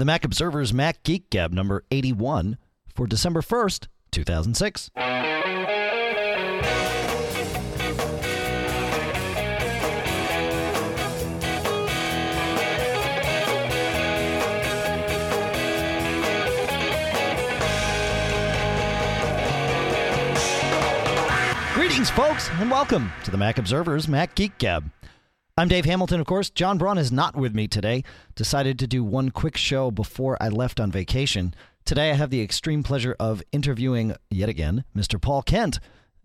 The Mac Observer's Mac Geek Gab number 81 for December 1st, 2006. Greetings, folks, and welcome to the Mac Observer's Mac Geek Gab. I'm Dave Hamilton, of course. John Braun is not with me today. Decided to do one quick show before I left on vacation. Today, I have the extreme pleasure of interviewing, yet again, Mr. Paul Kent,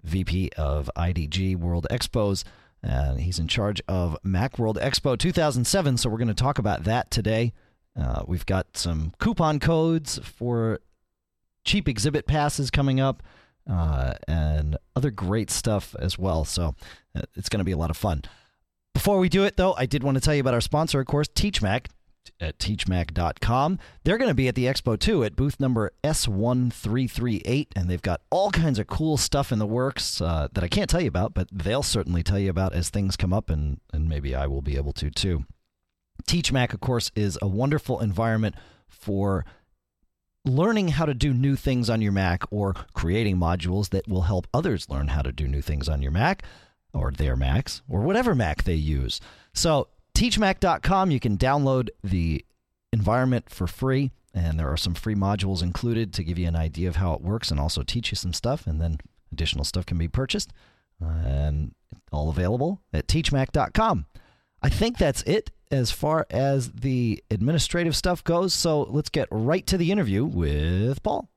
VP of IDG World Expos. And he's in charge of Macworld Expo 2007, so we're going to talk about that today. Uh, we've got some coupon codes for cheap exhibit passes coming up uh, and other great stuff as well. So uh, it's going to be a lot of fun. Before we do it, though, I did want to tell you about our sponsor, of course, TeachMac at teachmac.com. They're going to be at the expo too at booth number S1338, and they've got all kinds of cool stuff in the works uh, that I can't tell you about, but they'll certainly tell you about as things come up, and, and maybe I will be able to too. TeachMac, of course, is a wonderful environment for learning how to do new things on your Mac or creating modules that will help others learn how to do new things on your Mac or their Macs or whatever Mac they use. So, teachmac.com, you can download the environment for free, and there are some free modules included to give you an idea of how it works and also teach you some stuff, and then additional stuff can be purchased. And all available at teachmac.com. I think that's it as far as the administrative stuff goes. So let's get right to the interview with Paul.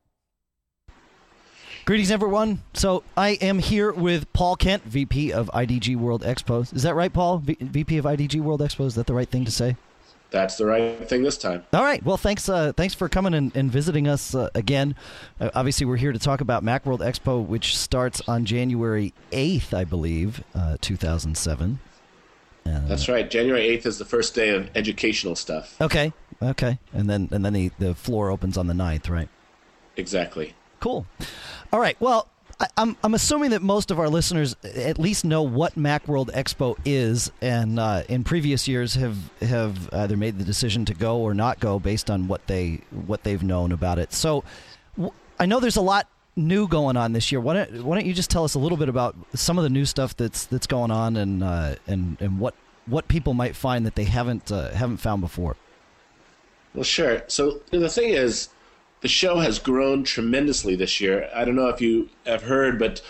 Greetings, everyone. So I am here with Paul Kent, VP of IDG World Expos. Is that right, Paul? V- VP of IDG World Expos. Is that the right thing to say? That's the right thing this time. All right. Well, thanks. Uh, thanks for coming and, and visiting us uh, again. Uh, obviously, we're here to talk about MacWorld Expo, which starts on January eighth, I believe, uh, two thousand seven. That's right. January eighth is the first day of educational stuff. Okay. Okay. And then and then the, the floor opens on the 9th, right? Exactly. Cool. All right. Well, I, I'm I'm assuming that most of our listeners at least know what MacWorld Expo is, and uh, in previous years have have either made the decision to go or not go based on what they what they've known about it. So, w- I know there's a lot new going on this year. Why don't Why don't you just tell us a little bit about some of the new stuff that's that's going on and uh, and and what what people might find that they haven't uh, haven't found before. Well, sure. So the thing is, the show has grown tremendously this year. I don't know if you have heard, but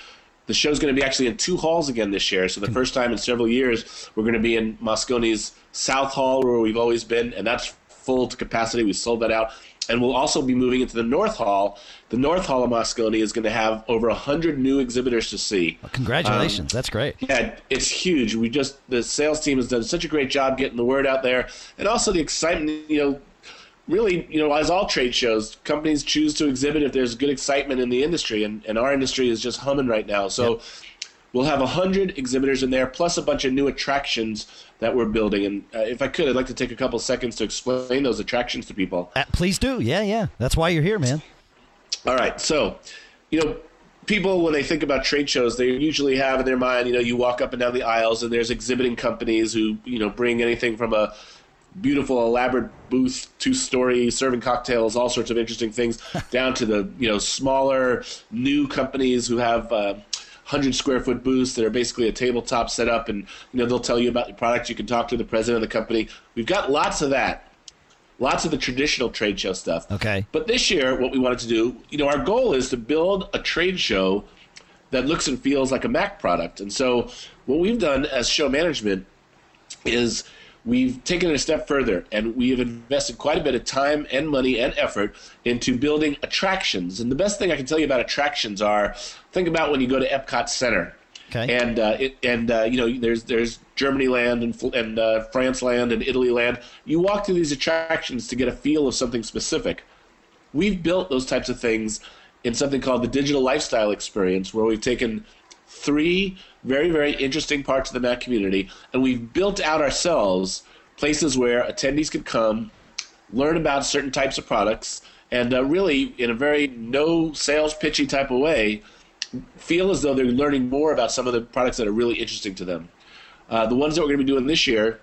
the show's going to be actually in two halls again this year. So the first time in several years, we're going to be in Moscone's South Hall, where we've always been, and that's full to capacity. We sold that out. And we'll also be moving into the North Hall. The North Hall of Moscone is going to have over 100 new exhibitors to see. Well, congratulations. Um, That's great. Yeah, it's huge. We just, the sales team has done such a great job getting the word out there. And also the excitement, you know, really, you know, as all trade shows, companies choose to exhibit if there's good excitement in the industry, and, and our industry is just humming right now. So yep. we'll have 100 exhibitors in there, plus a bunch of new attractions that we're building. And uh, if I could, I'd like to take a couple seconds to explain those attractions to people. Uh, please do. Yeah, yeah. That's why you're here, man. All right. So, you know, people when they think about trade shows they usually have in their mind you know you walk up and down the aisles and there's exhibiting companies who you know bring anything from a beautiful elaborate booth two story serving cocktails all sorts of interesting things down to the you know smaller new companies who have uh, 100 square foot booths that are basically a tabletop setup and you know they'll tell you about the product. You can talk to the president of the company. We've got lots of that. Lots of the traditional trade show stuff. Okay. But this year what we wanted to do you know our goal is to build a trade show that looks and feels like a mac product. And so what we've done as show management is we've taken it a step further and we have invested quite a bit of time and money and effort into building attractions. And the best thing I can tell you about attractions are think about when you go to Epcot Center. Okay. And uh, it, and uh, you know there's there's Germany land and and uh, France land and Italy land. You walk through these attractions to get a feel of something specific. We've built those types of things in something called the digital lifestyle experience, where we've taken three very, very interesting parts of the Mac community, and we've built out ourselves places where attendees could come, learn about certain types of products, and uh, really, in a very no sales pitchy type of way, feel as though they're learning more about some of the products that are really interesting to them. Uh, the ones that we're going to be doing this year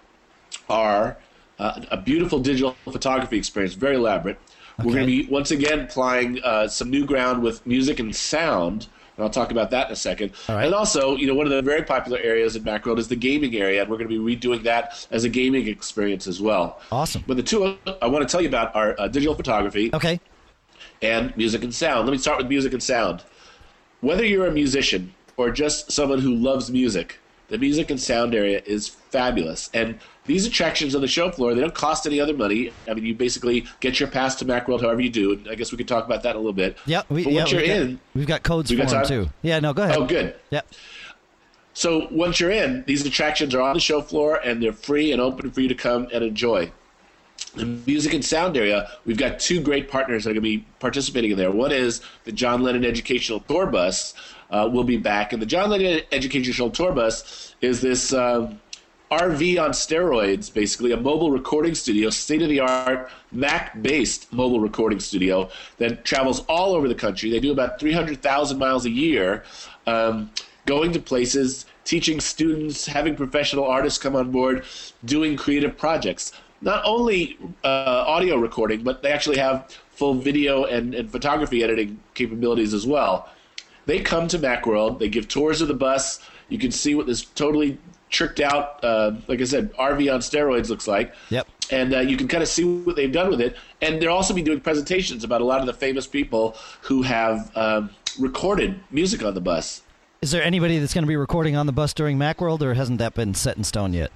are uh, a beautiful digital photography experience, very elaborate. We're going to be once again applying uh, some new ground with music and sound. And I'll talk about that in a second. Right. And also, you know, one of the very popular areas at Macworld is the gaming area, and we're going to be redoing that as a gaming experience as well. Awesome. But the two I want to tell you about are uh, digital photography Okay. and music and sound. Let me start with music and sound. Whether you're a musician or just someone who loves music, the music and sound area is fabulous. And these attractions on the show floor, they don't cost any other money. I mean, you basically get your pass to Macworld however you do. And I guess we could talk about that a little bit. Yeah. We, but yeah, once you're we've got, in, we've got codes We for got them too. Yeah. No. Go ahead. oh, good. Yep. So once you're in, these attractions are on the show floor and they're free and open for you to come and enjoy. The music and sound area, we've got two great partners that are going to be participating in there. One is the John Lennon Educational Tour Bus uh, will be back, and the John Lennon Educational Tour Bus is this um, RV on steroids, basically a mobile recording studio, state of the art Mac based mobile recording studio that travels all over the country. They do about 300,000 miles a year, um, going to places, teaching students, having professional artists come on board, doing creative projects. Not only uh, audio recording, but they actually have full video and, and photography editing capabilities as well. They come to Macworld. They give tours of the bus. You can see what this totally tricked out, uh, like I said, RV on steroids looks like. Yep. And uh, you can kind of see what they've done with it. And they'll also be doing presentations about a lot of the famous people who have um, recorded music on the bus. Is there anybody that's going to be recording on the bus during Macworld, or hasn't that been set in stone yet?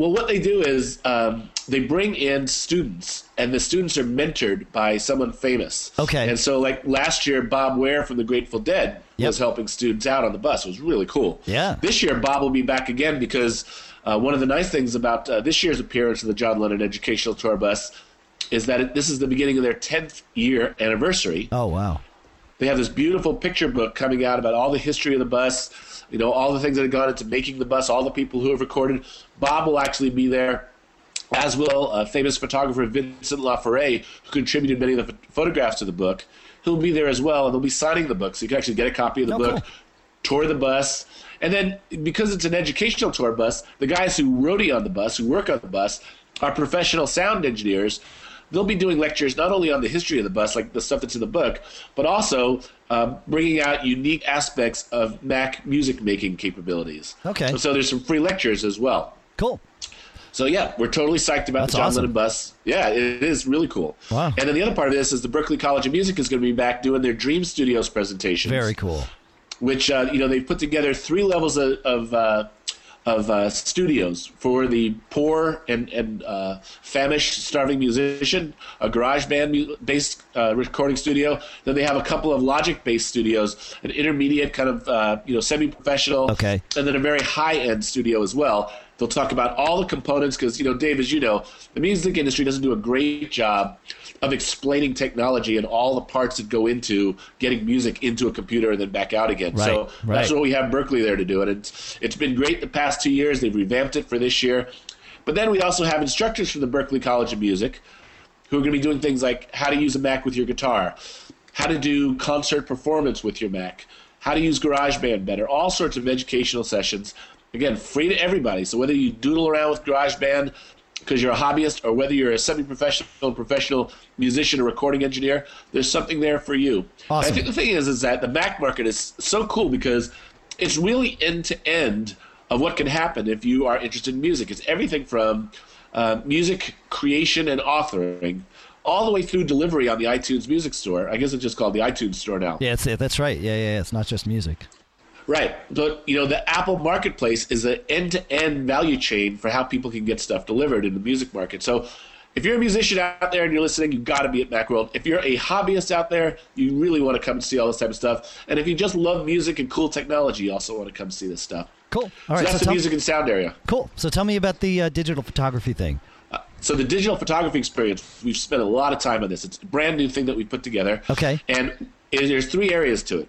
Well, what they do is um, they bring in students, and the students are mentored by someone famous. Okay. And so, like last year, Bob Weir from the Grateful Dead Yep. was helping students out on the bus. It was really cool. Yeah. This year, Bob will be back again because uh, one of the nice things about uh, this year's appearance of the John Lennon Educational Tour Bus is that it, this is the beginning of their 10th year anniversary Oh wow. they have this beautiful picture book coming out about all the history of the bus, you know, all the things that have gone into making the bus, all the people who have recorded. Bob will actually be there, as will uh, famous photographer Vincent Laforet, who contributed many of the ph- photographs to the book. He'll be there as well, and they'll be signing the book, so you can actually get a copy of the Oh, book, cool. tour the bus. And then, because it's an educational tour bus, the guys who roadie on the bus, who work on the bus, are professional sound engineers. They'll be doing lectures not only on the history of the bus, like the stuff that's in the book, but also uh, bringing out unique aspects of Mac music making capabilities. Okay. And so there's some free lectures as well. Cool. So yeah, we're totally psyched about That's the John awesome. Lennon bus. Yeah, it is really cool. Wow. And then the other part of this is the Berklee College of Music is going to be back doing their Dream Studios presentations Very cool. which uh, you know they've put together three levels of of, uh, of uh, studios for the poor and and uh, famished, starving musician, a GarageBand mu- based uh, recording studio. Then they have a couple of Logic based studios, an intermediate kind of uh, you know semi professional, Okay. and then a very high end studio as well. They'll talk about all the components because you know, Dave, as you know, the music industry doesn't do a great job of explaining technology and all the parts that go into getting music into a computer and then back out again. Right, so right. that's what we have Berklee there to do, and it's it's been great the past two years. They've revamped it for this year, but then we also have instructors from the Berklee College of Music who are going to be doing things like how to use a Mac with your guitar, how to do concert performance with your Mac, how to use GarageBand better, all sorts of educational sessions. Again, free to everybody. So whether you doodle around with GarageBand because you're a hobbyist or whether you're a semi-professional professional musician or recording engineer, there's something there for you. And Awesome. I think the thing is is that the Mac market is so cool because it's really end to end of what can happen if you are interested in music. It's everything from uh, music creation and authoring all the way through delivery on the iTunes Music Store. I guess it's just called the iTunes Store now. Yeah, it's, that's right. Yeah, yeah, yeah. It's not just music. Right. But, you know, the Apple Marketplace is an end to end value chain for how people can get stuff delivered in the music market. So if you're a musician out there and you're listening, you've got to be at Macworld. If you're a hobbyist out there, you really want to come and see all this type of stuff. And if you just love music and cool technology, you also want to come see this stuff. Cool. All so right. that's So the tell, music and sound area. cool. So tell me about the uh, digital photography thing. So the digital photography experience, we've spent a lot of time on this. It's a brand new thing that we put together. Okay. And there's three areas to it.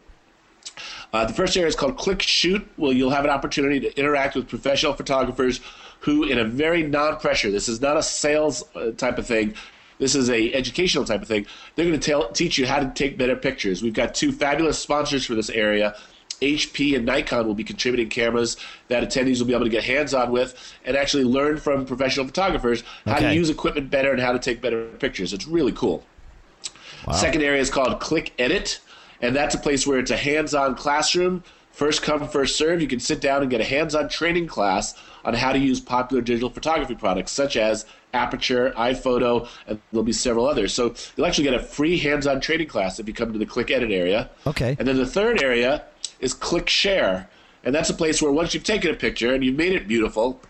Uh, the first area is called Click Shoot. Well, you'll have an opportunity to interact with professional photographers who, in a very non-pressure, this is not a sales uh, type of thing. This is a educational type of thing. They're going to tell, teach you how to take better pictures. We've got two fabulous sponsors for this area. HP and Nikon will be contributing cameras that attendees will be able to get hands on with and actually learn from professional photographers how Okay. to use equipment better and how to take better pictures. It's really cool. Second area is called Click Edit, and that's a place where it's a hands-on classroom. First come, first serve. You can sit down and get a hands-on training class on how to use popular digital photography products such as Aperture, iPhoto, and there'll be several others. So you'll actually get a free hands-on training class if you come to the Click Edit area. Okay. And then the third area is Click Share, and that's a place where once you've taken a picture and you've made it beautiful,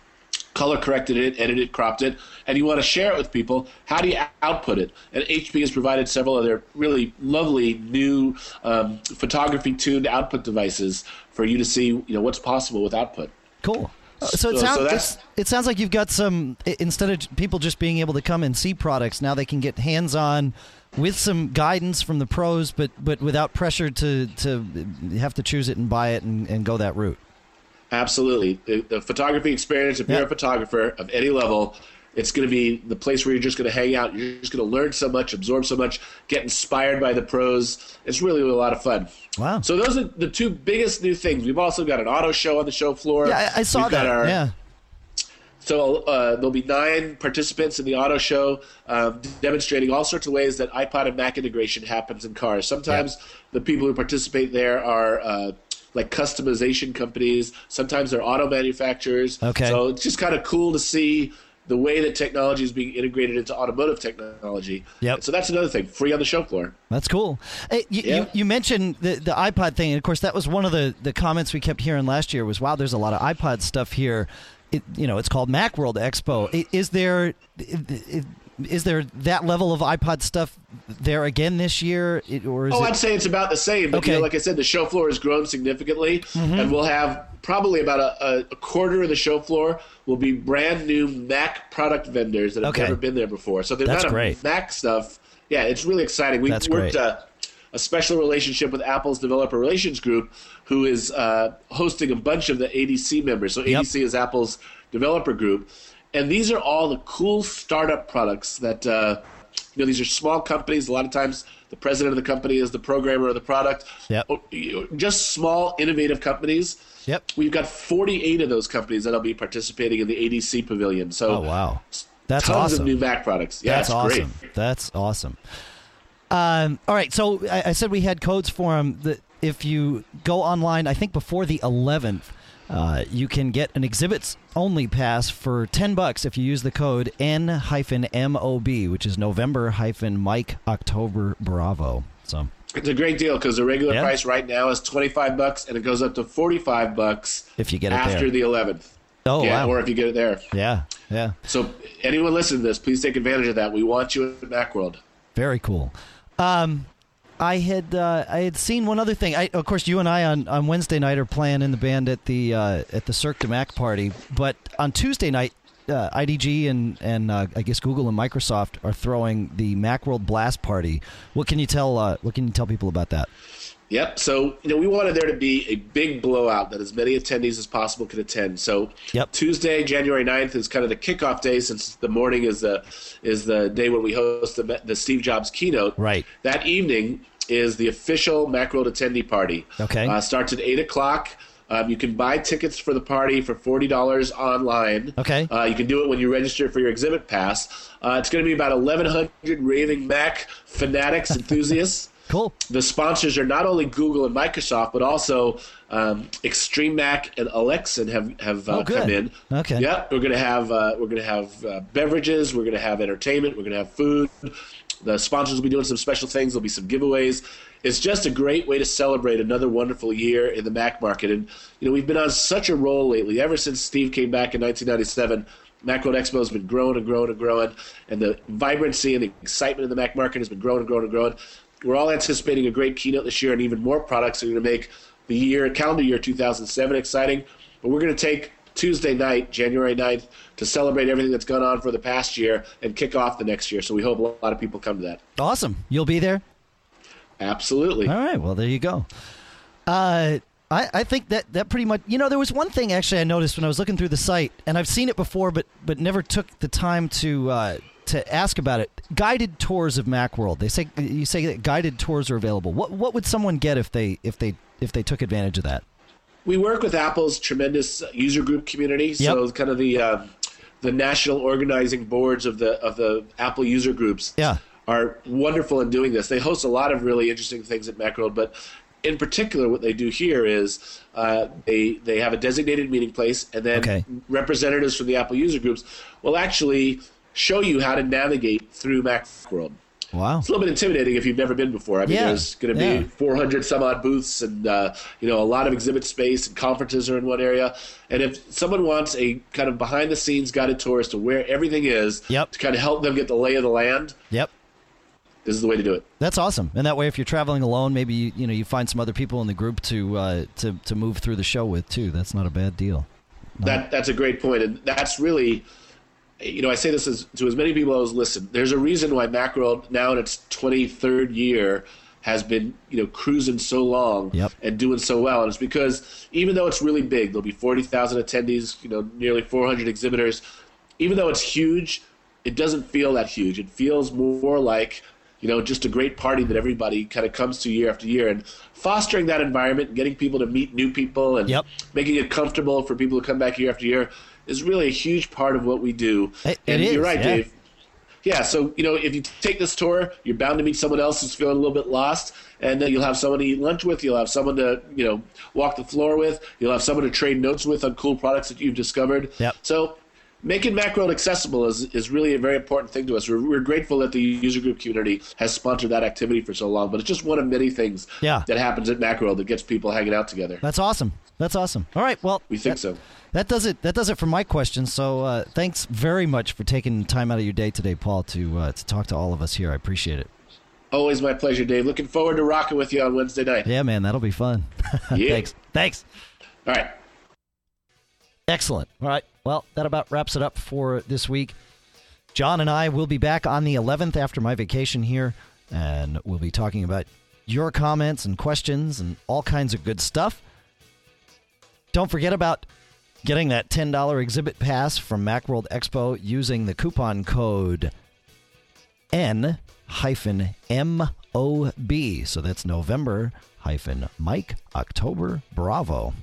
color corrected it, edited it, cropped it, and you want to share it with people, how do you output it? And HP has provided several other really lovely new um, photography tuned output devices for you to see you know what's possible with output. Cool. Uh, So it So- sounds so it sounds like you've got some instead of people just being able to come and see products, now they can get hands on with some guidance from the pros, but but without pressure to to have to choose it and buy it and, and go that route. Absolutely. The, the photography experience, if you're a photographer of any level, it's going to be the place where you're just going to hang out. You're just going to learn so much, absorb so much, get inspired by the pros. It's really, really a lot of fun. Wow. So those are the two biggest new things. We've also got an auto show on the show floor. Yeah, I, I saw We've that. our- yeah. So uh, there'll be nine participants in the auto show, um, demonstrating all sorts of ways that iPod and Mac integration happens in cars. Sometimes the people who participate there are uh, like customization companies. Sometimes they're auto manufacturers. Okay. So it's just kind of cool to see the way that technology is being integrated into automotive technology. Yep. So that's another thing, free on the show floor. That's cool. Hey, you, Yeah. you, you mentioned the, the iPod thing, and of course, that was one of the, the comments we kept hearing last year. Was wow, there's a lot of iPod stuff here. It, you know, it's called MacWorld Expo. Is there is there that level of iPod stuff there again this year, or is Oh, it? I'd say it's about the same. But Okay. you know, like I said, the show floor has grown significantly, and we'll have probably about a, a, quarter of the show floor will be brand new Mac product vendors that have Okay. never been there before. So the That's amount great. of Mac stuff, yeah, it's really exciting. We've That's worked great. uh, a special relationship with Apple's developer relations group, who is uh, hosting a bunch of the ADC members. So Yep. ADC is Apple's developer group, and these are all the cool startup products that uh, you know. These are small companies. A lot of times, the president of the company is the programmer of the product. Yep. Oh, Just small, innovative companies. Yep. We've got 48 of those companies that'll be participating in the ADC pavilion. So Oh wow, that's tons awesome. of new Mac products. Yeah, That's awesome. great. That's awesome. Um, all right, so I, I said we had codes for them. That if you go online, I think before the 11th, uh, you can get an exhibits only pass for 10 bucks if you use the code N-MOB, which is November hyphen Mike October Bravo. So It's a great deal because the regular Yeah. price right now is 25 bucks and it goes up to 45 bucks if you get it after there. the 11th. oh yeah, wow. or if you get it there. yeah, yeah. So anyone listening to this, please take advantage of that. We want you at Macworld. Very cool. Um, I had uh, I had seen one other thing. I, of course, you and I on, on Wednesday night are playing in the band at the uh, at the Cirque du Mac party, but on Tuesday night, uh, IDG and and uh, I guess Google and Microsoft are throwing the MacWorld Blast party. What can you tell uh, What can you tell people about that? Yep. So, you know, we wanted there to be a big blowout that as many attendees as possible could attend. So, Yep. Tuesday, January 9th is kind of the kickoff day since the morning is the is the day when we host the, the Steve Jobs keynote. Right. That evening is the official Macworld attendee party. Okay. Uh, starts at 8 o'clock. Um, you can buy tickets for the party for forty dollars online. Okay. Uh, you can do it when you register for your exhibit pass. Uh, it's going to be about eleven hundred raving Mac fanatics, enthusiasts. Cool. The sponsors are not only Google and Microsoft, but also um, XtremeMac and Alexa have have uh, Oh, come in. Okay. Yeah, we're gonna have uh, we're gonna have uh, beverages. We're gonna have entertainment. We're gonna have food. The sponsors will be doing some special things. There'll be some giveaways. It's just a great way to celebrate another wonderful year in the Mac market. And you know we've been on such a roll lately. Ever since Steve came back in 1997, Macworld Expo has been growing and growing and growing, and the vibrancy and the excitement in the Mac market has been growing and growing and growing. We're all anticipating a great keynote this year, and even more products are going to make the year, calendar year 2007, exciting. But we're going to take Tuesday night, January 9th, to celebrate everything that's gone on for the past year and kick off the next year. So we hope a lot of people come to that. Awesome. You'll be there. Absolutely. All right. Well, there you go. Uh, I, I think that, that pretty much. You know, there was one thing actually I noticed when I was looking through the site, and I've seen it before, but but never took the time to uh, to ask about it. Guided tours of MacWorld. They say you say that guided tours are available. What what would someone get if they if they if they took advantage of that? We work with Apple's tremendous user group community. So Yep. kind of the uh, the national organizing boards of the of the Apple user groups Yeah. are wonderful in doing this. They host a lot of really interesting things at Macworld, but in particular, what they do here is uh, they they have a designated meeting place, and then Okay. representatives from the Apple user groups will actually show you how to navigate through Macworld. Wow. It's a little bit intimidating if you've never been before. I mean, Yeah, there's going to yeah. be 400 some odd booths, and uh, you know a lot of exhibit space, and conferences are in one area. And if someone wants a kind of behind the scenes guided tour as to where everything is, Yep. to kind of help them get the lay of the land, Yep. this is the way to do it. That's awesome. And that way, if you're traveling alone, maybe you, you know you find some other people in the group to uh, to to move through the show with too. That's not a bad deal. That that's a great point, and that's really, you know, I say this as, to as many people as listen. There's a reason why Macworld now in its 23rd year has been you know cruising so long Yep. and doing so well, and it's because even though it's really big, there'll be 40,000 attendees, you know, nearly 400 exhibitors. Even though it's huge, it doesn't feel that huge. It feels more like you know just a great party that everybody kind of comes to year after year, and fostering that environment, and getting people to meet new people, and Yep. making it comfortable for people to come back year after year is really a huge part of what we do. It- it and is, you're right, yeah. Dave. Yeah, so you know, if you take this tour, you're bound to meet someone else who's feeling a little bit lost, and then you'll have someone to eat lunch with. You'll have someone to you know walk the floor with. You'll have someone to trade notes with on cool products that you've discovered. Yep. So making Macworld accessible is, is really a very important thing to us. We're, we're grateful that the user group community has sponsored that activity for so long, but it's just one of many things Yeah. that happens at Macworld that gets people hanging out together. That's awesome. That's awesome. All right. Well, We think that, so. That does it. That does it for my question. So uh, thanks very much for taking time out of your day today, Paul, to uh, to talk to all of us here. I appreciate it. Always my pleasure, Dave. Looking forward to rocking with you on Wednesday night. Yeah, man, that'll be fun. Yeah. Thanks. Thanks. All right. Excellent. All right. Well, that about wraps it up for this week. John and I will be back on the 11th after my vacation here, and we'll be talking about your comments and questions and all kinds of good stuff. Don't forget about getting that $10 exhibit pass from Macworld Expo using the coupon code N hyphen MOB. So that's November hyphen Mike October Bravo.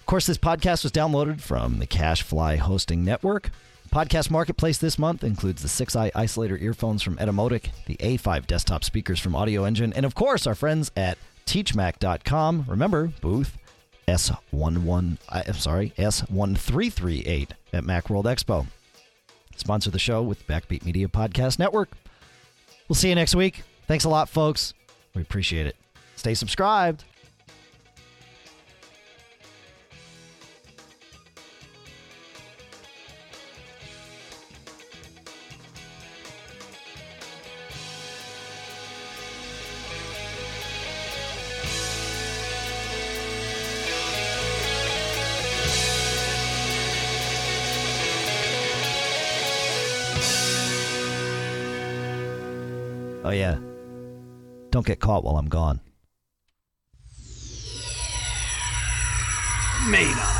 Of course, this podcast was downloaded from the CacheFly Hosting Network. Podcast Marketplace this month includes the 6i isolator earphones from Etymotic, the A5 desktop speakers from Audioengine, and of course, our friends at teachmac.com. Remember, booth S11, I- I'm sorry, S1338 at Macworld Expo. Sponsor the show with Backbeat Media Podcast Network. We'll see you next week. Thanks a lot, folks. We appreciate it. Stay subscribed. Oh, yeah. Don't get caught while I'm gone. Made a